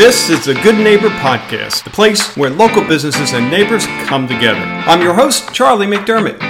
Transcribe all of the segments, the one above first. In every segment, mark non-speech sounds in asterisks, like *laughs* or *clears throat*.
This is the Good Neighbor Podcast, the place where local businesses and neighbors come together. I'm your host, Charlie McDermott.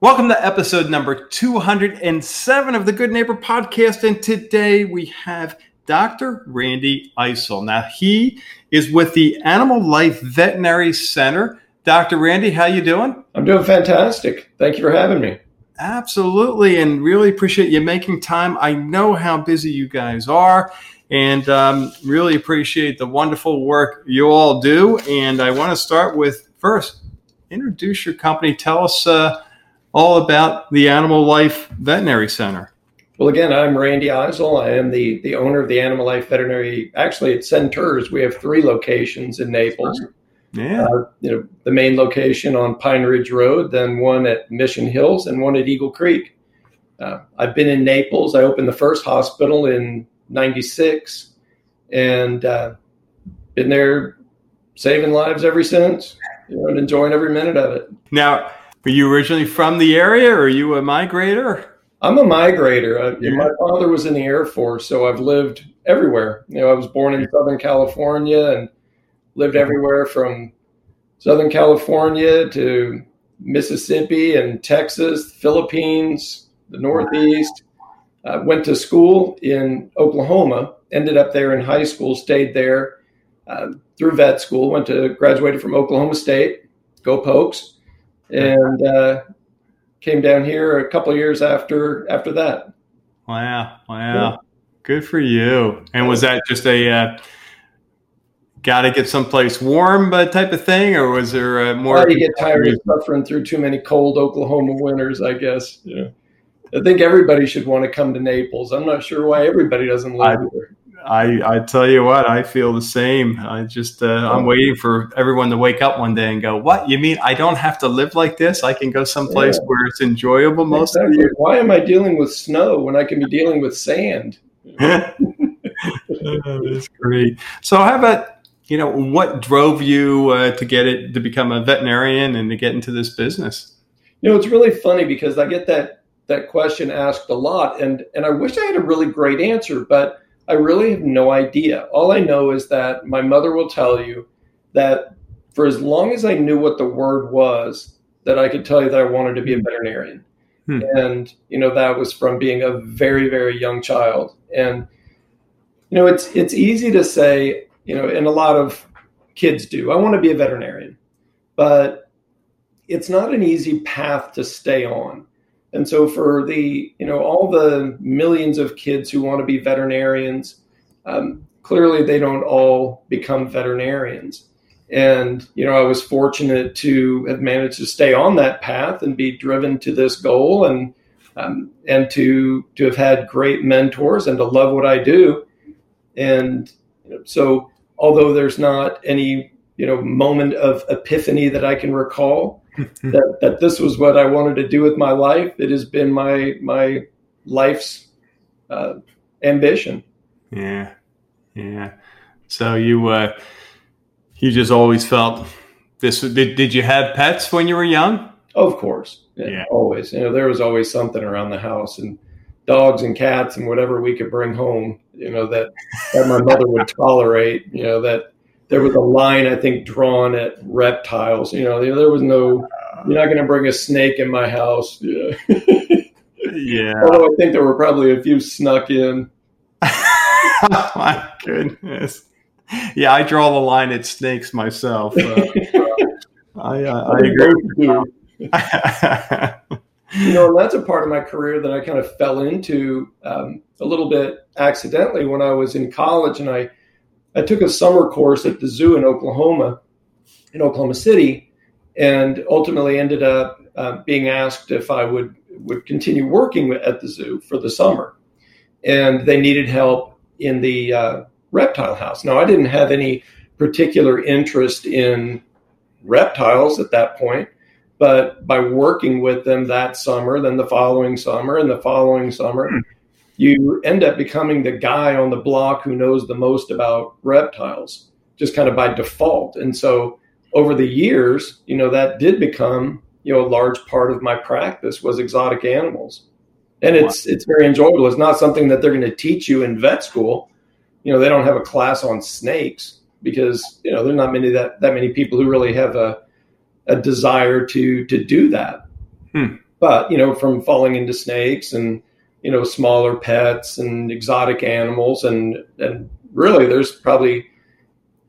Welcome to episode number 207 of the Good Neighbor Podcast. And today we have Dr. Randy Eisel. Now, he is with the Animal Life Veterinary Center. Dr. Randy, how you doing? I'm doing fantastic. Thank you for having me. Absolutely, and really appreciate you making time. I know how busy you guys are, and um, really appreciate the wonderful work you all do. And I want to start with first introduce your company. Tell us uh, all about the Animal Life Veterinary Center. Well, again, I'm Randy Eisel. I am the, the owner of the Animal Life Veterinary. Actually, at Centers, we have three locations in Naples. Yeah. Uh, you know, the main location on Pine Ridge Road, then one at Mission Hills, and one at Eagle Creek. Uh, I've been in Naples. I opened the first hospital in 96 and uh, been there saving lives ever since you know, and enjoying every minute of it. Now, were you originally from the area or are you a migrator? I'm a migrator. Yeah. My father was in the Air Force, so I've lived everywhere. You know, I was born in Southern California and lived everywhere from Southern California to Mississippi and Texas, Philippines, the Northeast. Uh, went to school in Oklahoma, ended up there in high school, stayed there uh, through vet school, went to graduated from Oklahoma State, go Pokes, and uh, came down here a couple years after after that. Wow, wow, yeah. good for you. And was that just a uh, got to get someplace warm uh, type of thing, or was there uh, more? Well, you get tired of *laughs* suffering through too many cold Oklahoma winters, I guess. Yeah. I think everybody should want to come to Naples. I'm not sure why everybody doesn't live I, here. I, I tell you what, I feel the same. I just, uh, I'm waiting for everyone to wake up one day and go, "What? You mean I don't have to live like this? I can go someplace yeah. where it's enjoyable most exactly. of the year." Why am I dealing with snow when I can be dealing with sand? *laughs* That's great. So, how about you know what drove you uh, to get it to become a veterinarian and to get into this business? You know, it's really funny because I get that that question asked a lot, and and I wish I had a really great answer, but I really have no idea. All I know is that my mother will tell you that for as long as I knew what the word was, that I could tell you that I wanted to be a hmm. veterinarian. Hmm. And you know that was from being a very very young child. And you know it's it's easy to say, you know, and a lot of kids do. I want to be a veterinarian. But it's not an easy path to stay on. And so for the, you know, all the millions of kids who want to be veterinarians, um, clearly they don't all become veterinarians. And, you know, I was fortunate to have managed to stay on that path and be driven to this goal and, um, and to, to have had great mentors and to love what I do. And so although there's not any, you know, moment of epiphany that I can recall, that, that this was what I wanted to do with my life. It has been my my life's uh, ambition. Yeah, yeah. So you uh, you just always felt this. Did did you have pets when you were young? Of course, yeah, yeah. always. You know, there was always something around the house and dogs and cats and whatever we could bring home. You know that that my mother would tolerate. You know that there was a line I think drawn at reptiles. You know, there was no. You're not going to bring a snake in my house. Yeah. *laughs* yeah. Although I think there were probably a few snuck in. oh *laughs* my goodness. Yeah, I draw the line at snakes myself. Uh, *laughs* I, uh, I agree. With you. You know, and that's a part of my career that I kind of fell into um, a little bit accidentally when I was in college, and I I took a summer course at the zoo in Oklahoma, in Oklahoma City, and ultimately ended up uh, being asked if I would would continue working at the zoo for the summer, and they needed help in the uh, reptile house. Now I didn't have any particular interest in reptiles at that point, but by working with them that summer, then the following summer, and the following summer. Mm you end up becoming the guy on the block who knows the most about reptiles, just kind of by default. And so over the years, you know, that did become, you know, a large part of my practice was exotic animals. And it's wow. it's very enjoyable. It's not something that they're going to teach you in vet school, you know, they don't have a class on snakes because you know there's not many that that many people who really have a a desire to to do that. Hmm. But you know, from falling into snakes and you know smaller pets and exotic animals and and really there's probably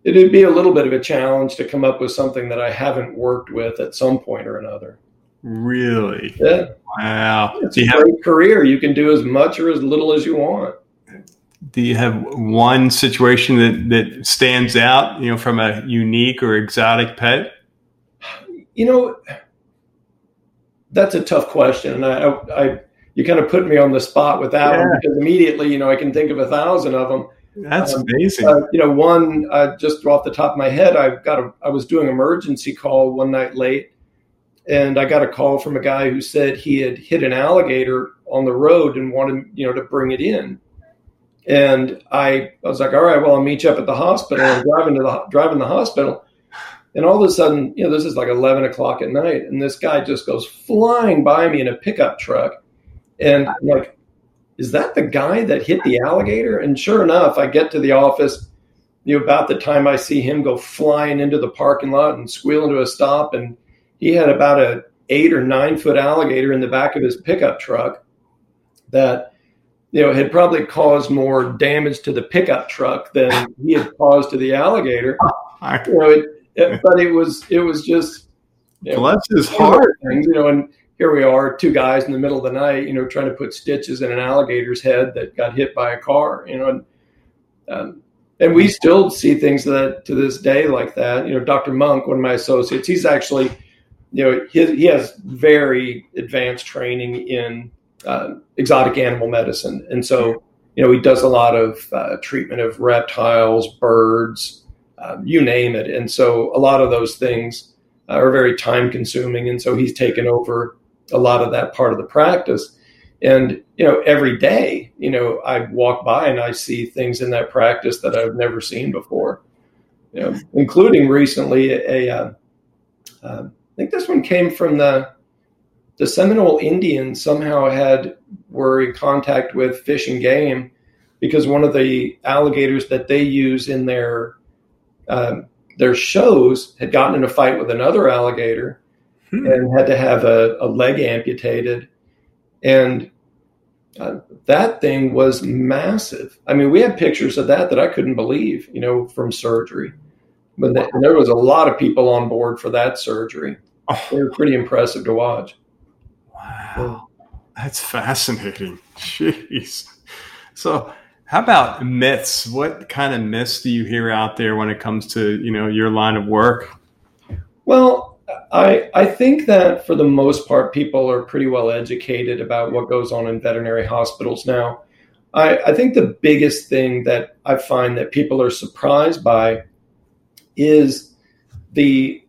it'd be a little bit of a challenge to come up with something that I haven't worked with at some point or another. Really? Yeah. Wow. It's a great have, career. You can do as much or as little as you want. Do you have one situation that, that stands out, you know, from a unique or exotic pet? You know, that's a tough question. And I, I, you kind of put me on the spot with that yeah. one because immediately, you know, I can think of a thousand of them. That's um, amazing. Uh, you know, one uh, just off the top of my head, I've got a, I was doing emergency call one night late, and I got a call from a guy who said he had hit an alligator on the road and wanted you know to bring it in. And I, I was like, all right, well, I'll meet you up at the hospital. I'm driving to the driving the hospital, and all of a sudden, you know, this is like 11 o'clock at night, and this guy just goes flying by me in a pickup truck, and I'm like, is that the guy that hit the alligator? And sure enough, I get to the office. You know, about the time I see him go flying into the parking lot and squeal into a stop, and he had about a eight or nine foot alligator in the back of his pickup truck that you know had probably caused more damage to the pickup truck than he had caused to the alligator. *laughs* You know, it, it, but it was it was just you know, bless his heart, things, you know, and here we are, two guys in the middle of the night, you know, trying to put stitches in an alligator's head that got hit by a car, you know, and, um, and we still see things that to this day like that. You know, Dr. Monk, one of my associates, he's actually, you know, he, he has very advanced training in uh, exotic animal medicine, and so you know he does a lot of uh, treatment of reptiles, birds, um, you name it, and so a lot of those things are very time consuming, and so he's taken over a lot of that part of the practice. And, you know, every day, you know, I walk by and I see things in that practice that I've never seen before, you know, including recently a, a uh, uh, I think this one came from the, the Seminole Indians somehow had were in contact with fish and game because one of the alligators that they use in their um, their shows had gotten in a fight with another alligator hmm. and had to have a, a leg amputated. And uh, that thing was massive. I mean, we had pictures of that that I couldn't believe, you know, from surgery. But the, there was a lot of people on board for that surgery. Oh. They were pretty impressive to watch. Wow. That's fascinating. *laughs* Jeez. So, how about myths? What kind of myths do you hear out there when it comes to, you know, your line of work? Well, I, I think that for the most part, people are pretty well educated about what goes on in veterinary hospitals now. I, I think the biggest thing that I find that people are surprised by is the,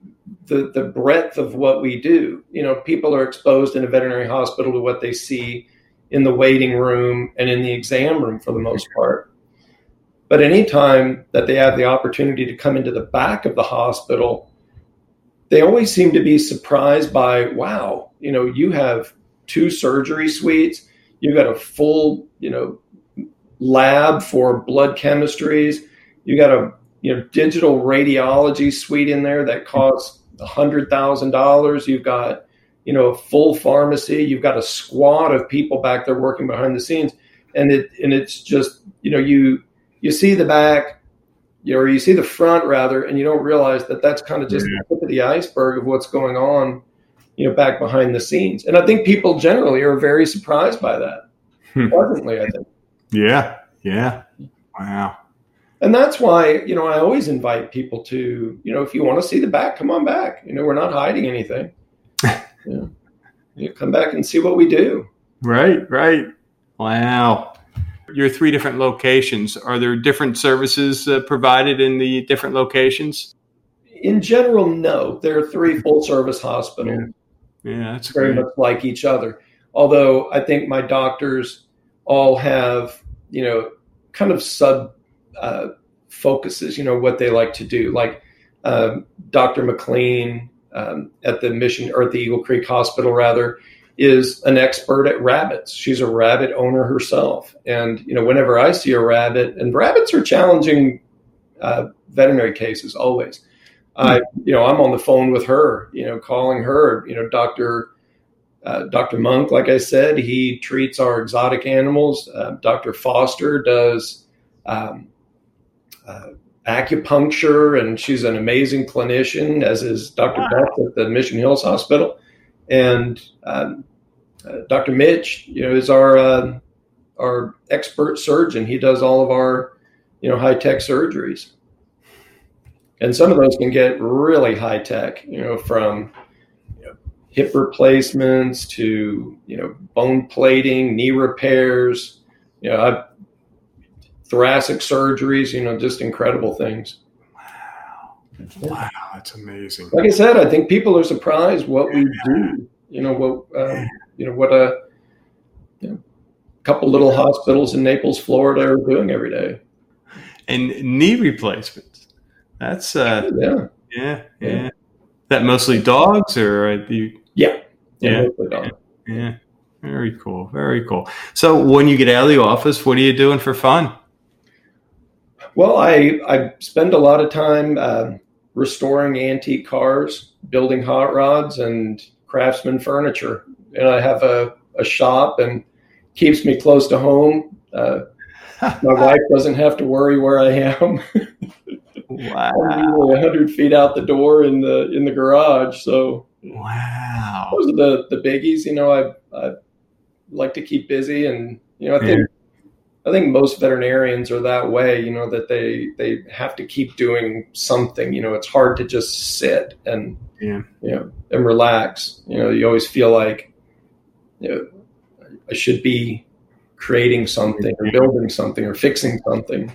the the breadth of what we do. You know, people are exposed in a veterinary hospital to what they see in the waiting room and in the exam room for the most part. But anytime that they have the opportunity to come into the back of the hospital they always seem to be surprised by, wow, you know, you have two surgery suites, you've got a full, you know, lab for blood chemistries, you got a you know digital radiology suite in there that costs a hundred thousand dollars. You've got you know a full pharmacy. You've got a squad of people back there working behind the scenes, and it and it's just you know you you see the back you know, or you see the front rather, and you don't realize that that's kind of just yeah. the tip of the iceberg of what's going on, you know, back behind the scenes. And I think people generally are very surprised by that. Hmm. Pleasantly, I think. Yeah. Yeah. Wow. And that's why, you know, I always invite people to, you know, if you want to see the back, come on back. You know, we're not hiding anything. you, know, you come back and see what we do. Right, right. Wow your three different locations, are there different services uh, provided in the different locations? In general, no. There are three full service hospitals. Yeah, yeah that's very great. much like each other. Although I think my doctors all have, you know, kind of sub uh, focuses, you know, what they like to do. Like um, Dr. McLean um, at the Mission or at the Eagle Creek Hospital, rather, is an expert at rabbits. She's a rabbit owner herself, and you know, whenever I see a rabbit, and rabbits are challenging uh, veterinary cases always. I, you know, I'm on the phone with her, you know, calling her, you know, Doctor uh, Dr. Monk, like I said, he treats our exotic animals. Uh, Dr. Foster does um, uh, acupuncture, and she's an amazing clinician, as is Dr. Wow. Beth at the Mission Hills Hospital. And um, Dr. Mitch, you know, is our uh, our expert surgeon. He does all of our, you know, high tech surgeries, and some of those can get really high tech. You know, from hip replacements to you know bone plating, knee repairs, you know, I've, thoracic surgeries. You know, just incredible things. Wow, wow, that's amazing. Like I said, I think people are surprised what we do. You know what um, you know what a you know, couple little hospitals in Naples, Florida, are doing every day. And knee replacements. That's uh, yeah, yeah, yeah. yeah. That mostly dogs, or you yeah. Yeah. Yeah. yeah. Very cool. Very cool. So when you get out of the office, what are you doing for fun? Well, I, I spend a lot of time uh, restoring antique cars, building hot rods, and craftsman furniture. And I have a, a shop and keeps me close to home. Uh, *laughs* my wife doesn't have to worry where I am. *laughs* wow. I'm 100 feet out the door in the in the garage. So Wow. Those are the, the biggies. You know, I, I like to keep busy and, you know, I think, yeah. I think most veterinarians are that way, you know, that they, they have to keep doing something, you know, it's hard to just sit and, yeah. you know, and relax. You know, you always feel like, you know, I should be creating something or building something or fixing something.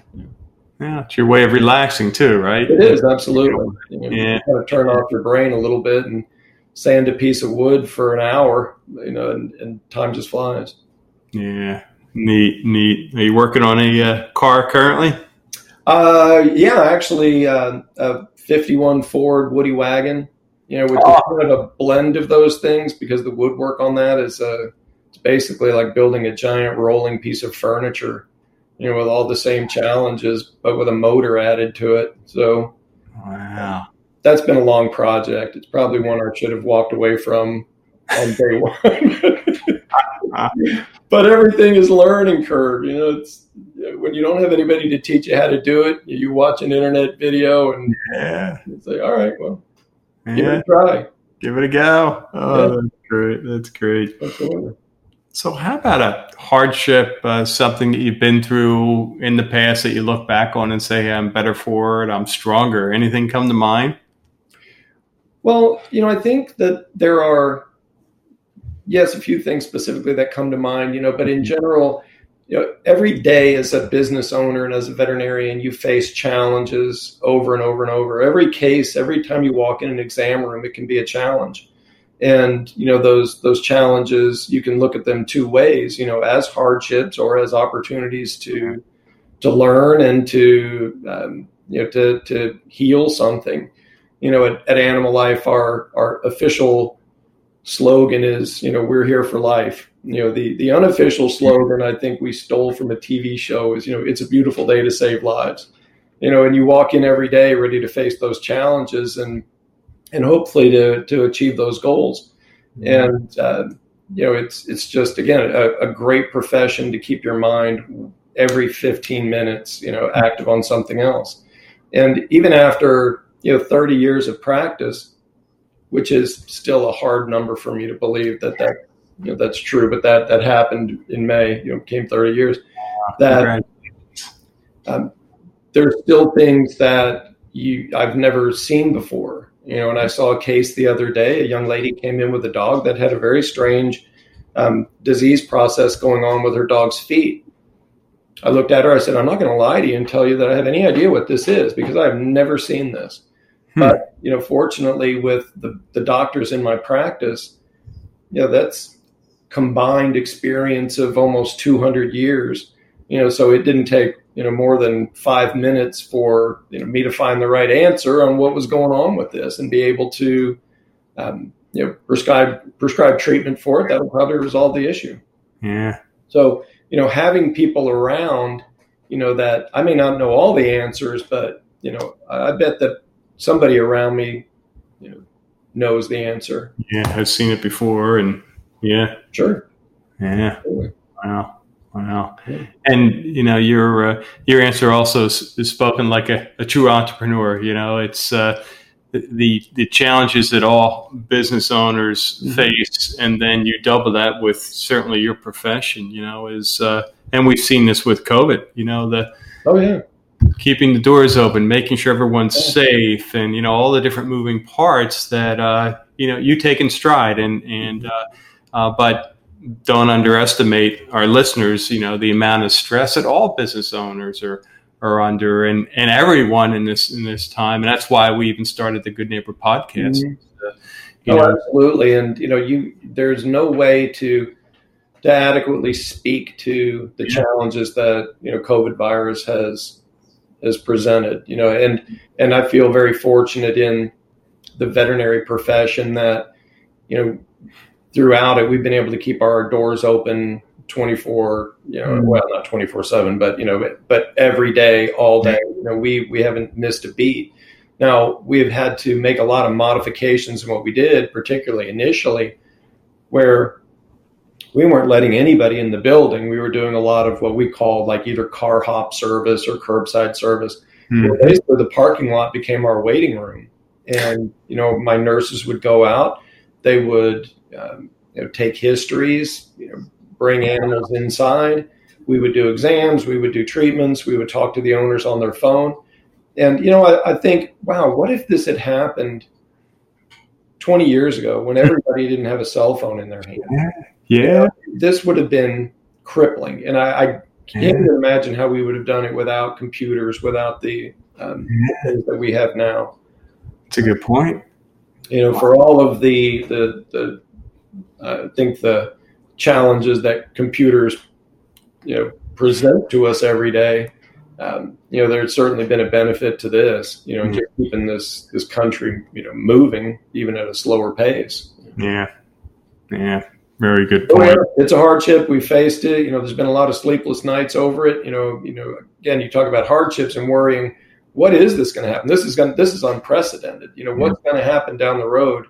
Yeah, it's your way of relaxing too, right? It is absolutely. You know, yeah, you kind of turn off your brain a little bit and sand a piece of wood for an hour, you know, and, and time just flies. Yeah, neat, neat. Are you working on a uh, car currently? Uh, yeah, actually, uh, a 51 Ford Woody wagon, you know, which oh. is kind of a blend of those things because the woodwork on that is uh, it's basically like building a giant rolling piece of furniture, you know, with all the same challenges, but with a motor added to it. So, wow that's been a long project. It's probably one I should have walked away from on day *laughs* one. but everything is learning curve. You know, it's when you don't have anybody to teach you how to do it, you watch an internet video and yeah. say, all right, well, yeah. give it a try. Give it a go. Oh, yeah. that's great. That's great. Absolutely. So, how about a hardship, uh, something that you've been through in the past that you look back on and say, hey, I'm better for it, I'm stronger? Anything come to mind? Well, you know, I think that there are, yes, a few things specifically that come to mind, you know, but in general, you know, every day as a business owner and as a veterinarian, you face challenges over and over and over. Every case, every time you walk in an exam room, it can be a challenge. And you know those those challenges, you can look at them two ways. You know, as hardships or as opportunities to to learn and to um, you know to to heal something you know, at, at Animal Life, our our official slogan is, you know, we're here for life. You know, the the unofficial slogan I think we stole from a TV show is, you know, it's a beautiful day to save lives. You know, and you walk in every day ready to face those challenges and and hopefully to to achieve those goals. And uh, you know, it's it's just again a, a great profession to keep your mind every 15 minutes, you know, active on something else. And even after you know 30 years of practice which is still a hard number for me to believe that that you know that's true but that that happened in may you know came 30 years. That um, there's still things that you I've never seen before. You know and I saw a case the other day a young lady came in with a dog that had a very strange um, disease process going on with her dog's feet. I looked at her I said I'm not going to lie to you and tell you that I have any idea what this is because I've never seen this Hmm. But you know, fortunately, with the the doctors in my practice, you know, that's combined experience of almost 200 years. You know, so it didn't take you know more than five minutes for you know me to find the right answer on what was going on with this and be able to um, you know prescribe prescribe treatment for it, that'll probably resolve the issue. Yeah. So you know, having people around, you know, that I may not know all the answers, but you know, I bet that somebody around me, you know, knows the answer. Yeah, I've seen it before, and yeah, sure, yeah, wow. Wow, and you know your uh, your answer also is, is spoken like a, a, true entrepreneur. You know, it's uh, the the challenges that all business owners mm-hmm. face, and then you double that with certainly your profession. You know, is uh, and we've seen this with COVID. You know, the oh yeah, keeping the doors open, making sure everyone's safe, and you know all the different moving parts that uh, you know you take in stride, and and uh, uh, but don't underestimate our listeners. You know the amount of stress that all business owners are are under, and and everyone in this in this time, and that's why we even started the Good Neighbor podcast. Mm-hmm. Uh, oh, know. absolutely, and you know, you there's no way to to adequately speak to the yeah. challenges that you know COVID virus has has presented. You know, and and I feel very fortunate in the veterinary profession that you know throughout it we've been able to keep our doors open 24 you know mm-hmm. well not 24 7 but you know but, but every day all day you know we we haven't missed a beat now we've had to make a lot of modifications in what we did particularly initially where we weren't letting anybody in the building we were doing a lot of what we called like either car hop service or curbside service mm-hmm. basically the parking lot became our waiting room and you know my nurses would go out they would um, you know, take histories you know bring animals inside. We would do exams, we would do treatments, we would talk to the owners on their phone. And, you know, I, I think, wow, what if this had happened 20 years ago when everybody didn't have a cell phone in their hand? Yeah. You know, this would have been crippling. And I, I can't yeah. even imagine how we would have done it without computers, without the um, yeah. things that we have now. It's a good point. You know, for all of the, the, the, I think the, challenges that computers, you know, present to us every day. Um, you know, there's certainly been a benefit to this, you know, mm-hmm. just keeping this this country, you know, moving even at a slower pace. Yeah, yeah, very good point. Oh, yeah. It's a hardship. We faced it. You know, there's been a lot of sleepless nights over it. You know, you know, again, you talk about hardships and worrying. What is this going to happen? This is going. This is unprecedented. You know, what's going to happen down the road?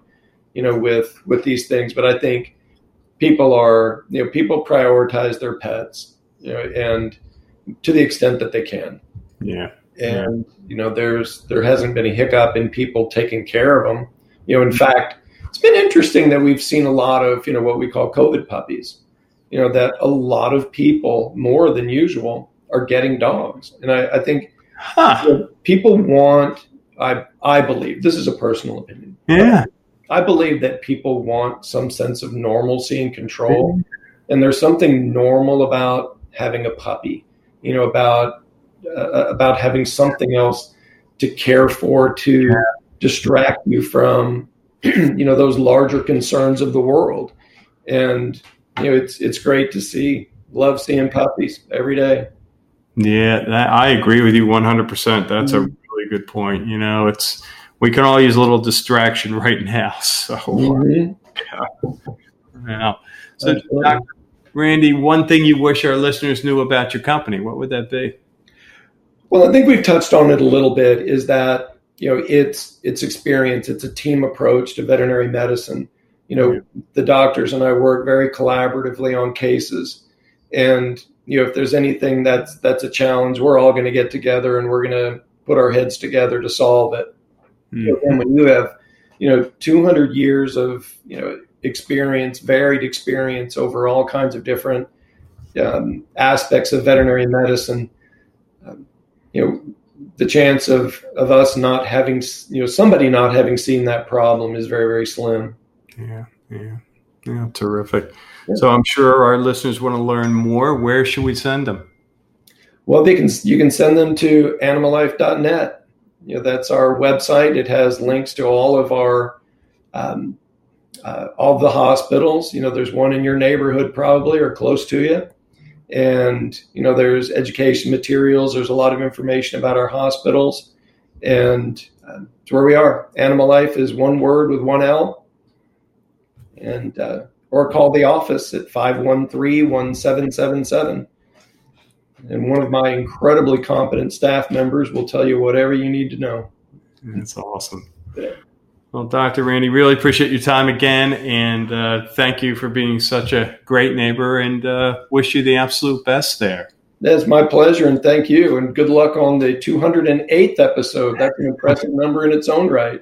You know, with with these things. But I think people are you know people prioritize their pets you know and to the extent that they can yeah and yeah. you know there's there hasn't been a hiccup in people taking care of them you know in fact it's been interesting that we've seen a lot of you know what we call covid puppies you know that a lot of people more than usual are getting dogs and i, I think huh. you know, people want i i believe this is a personal opinion yeah I believe that people want some sense of normalcy and control. Mm-hmm. And there's something normal about having a puppy, you know, about uh, about having something else to care for to yeah. distract you from *clears throat* you know those larger concerns of the world. And you know, it's it's great to see. Love seeing puppies every day. Yeah, that, I agree with you 100%. That's mm-hmm. a really good point. You know, it's we can all use a little distraction *laughs* right now. So, mm-hmm. yeah. yeah. So, Dr. Randy, one thing you wish our listeners knew about your company, what would that be? Well, I think we've touched on it a little bit. Is that you know it's it's experience. It's a team approach to veterinary medicine. You know, the doctors and I work very collaboratively on cases, and you know if there's anything that's that's a challenge, we're all going to get together and we're going to put our heads together to solve it. Mm-hmm. And when you have, you know, 200 years of, you know, experience, varied experience over all kinds of different um, aspects of veterinary medicine, um, you know, the chance of, of us not having, you know, somebody not having seen that problem is very, very slim. Yeah. Yeah. Yeah. Terrific. Yeah. So I'm sure our listeners want to learn more. Where should we send them? Well, they can, you can send them to animallife.net you know, that's our website. It has links to all of our um, uh, all the hospitals. You know, there's one in your neighborhood probably or close to you, and you know, there's education materials. There's a lot of information about our hospitals, and uh, it's where we are. Animal Life is one word with one L, and uh, or call the office at 513-1777 and one of my incredibly competent staff members will tell you whatever you need to know that's awesome yeah. Well dr randy really appreciate your time again and uh, thank you for being such a great neighbor and uh, wish you the absolute best there. That's my pleasure and thank you and good luck on the 208th episode. That's an impressive number in its own right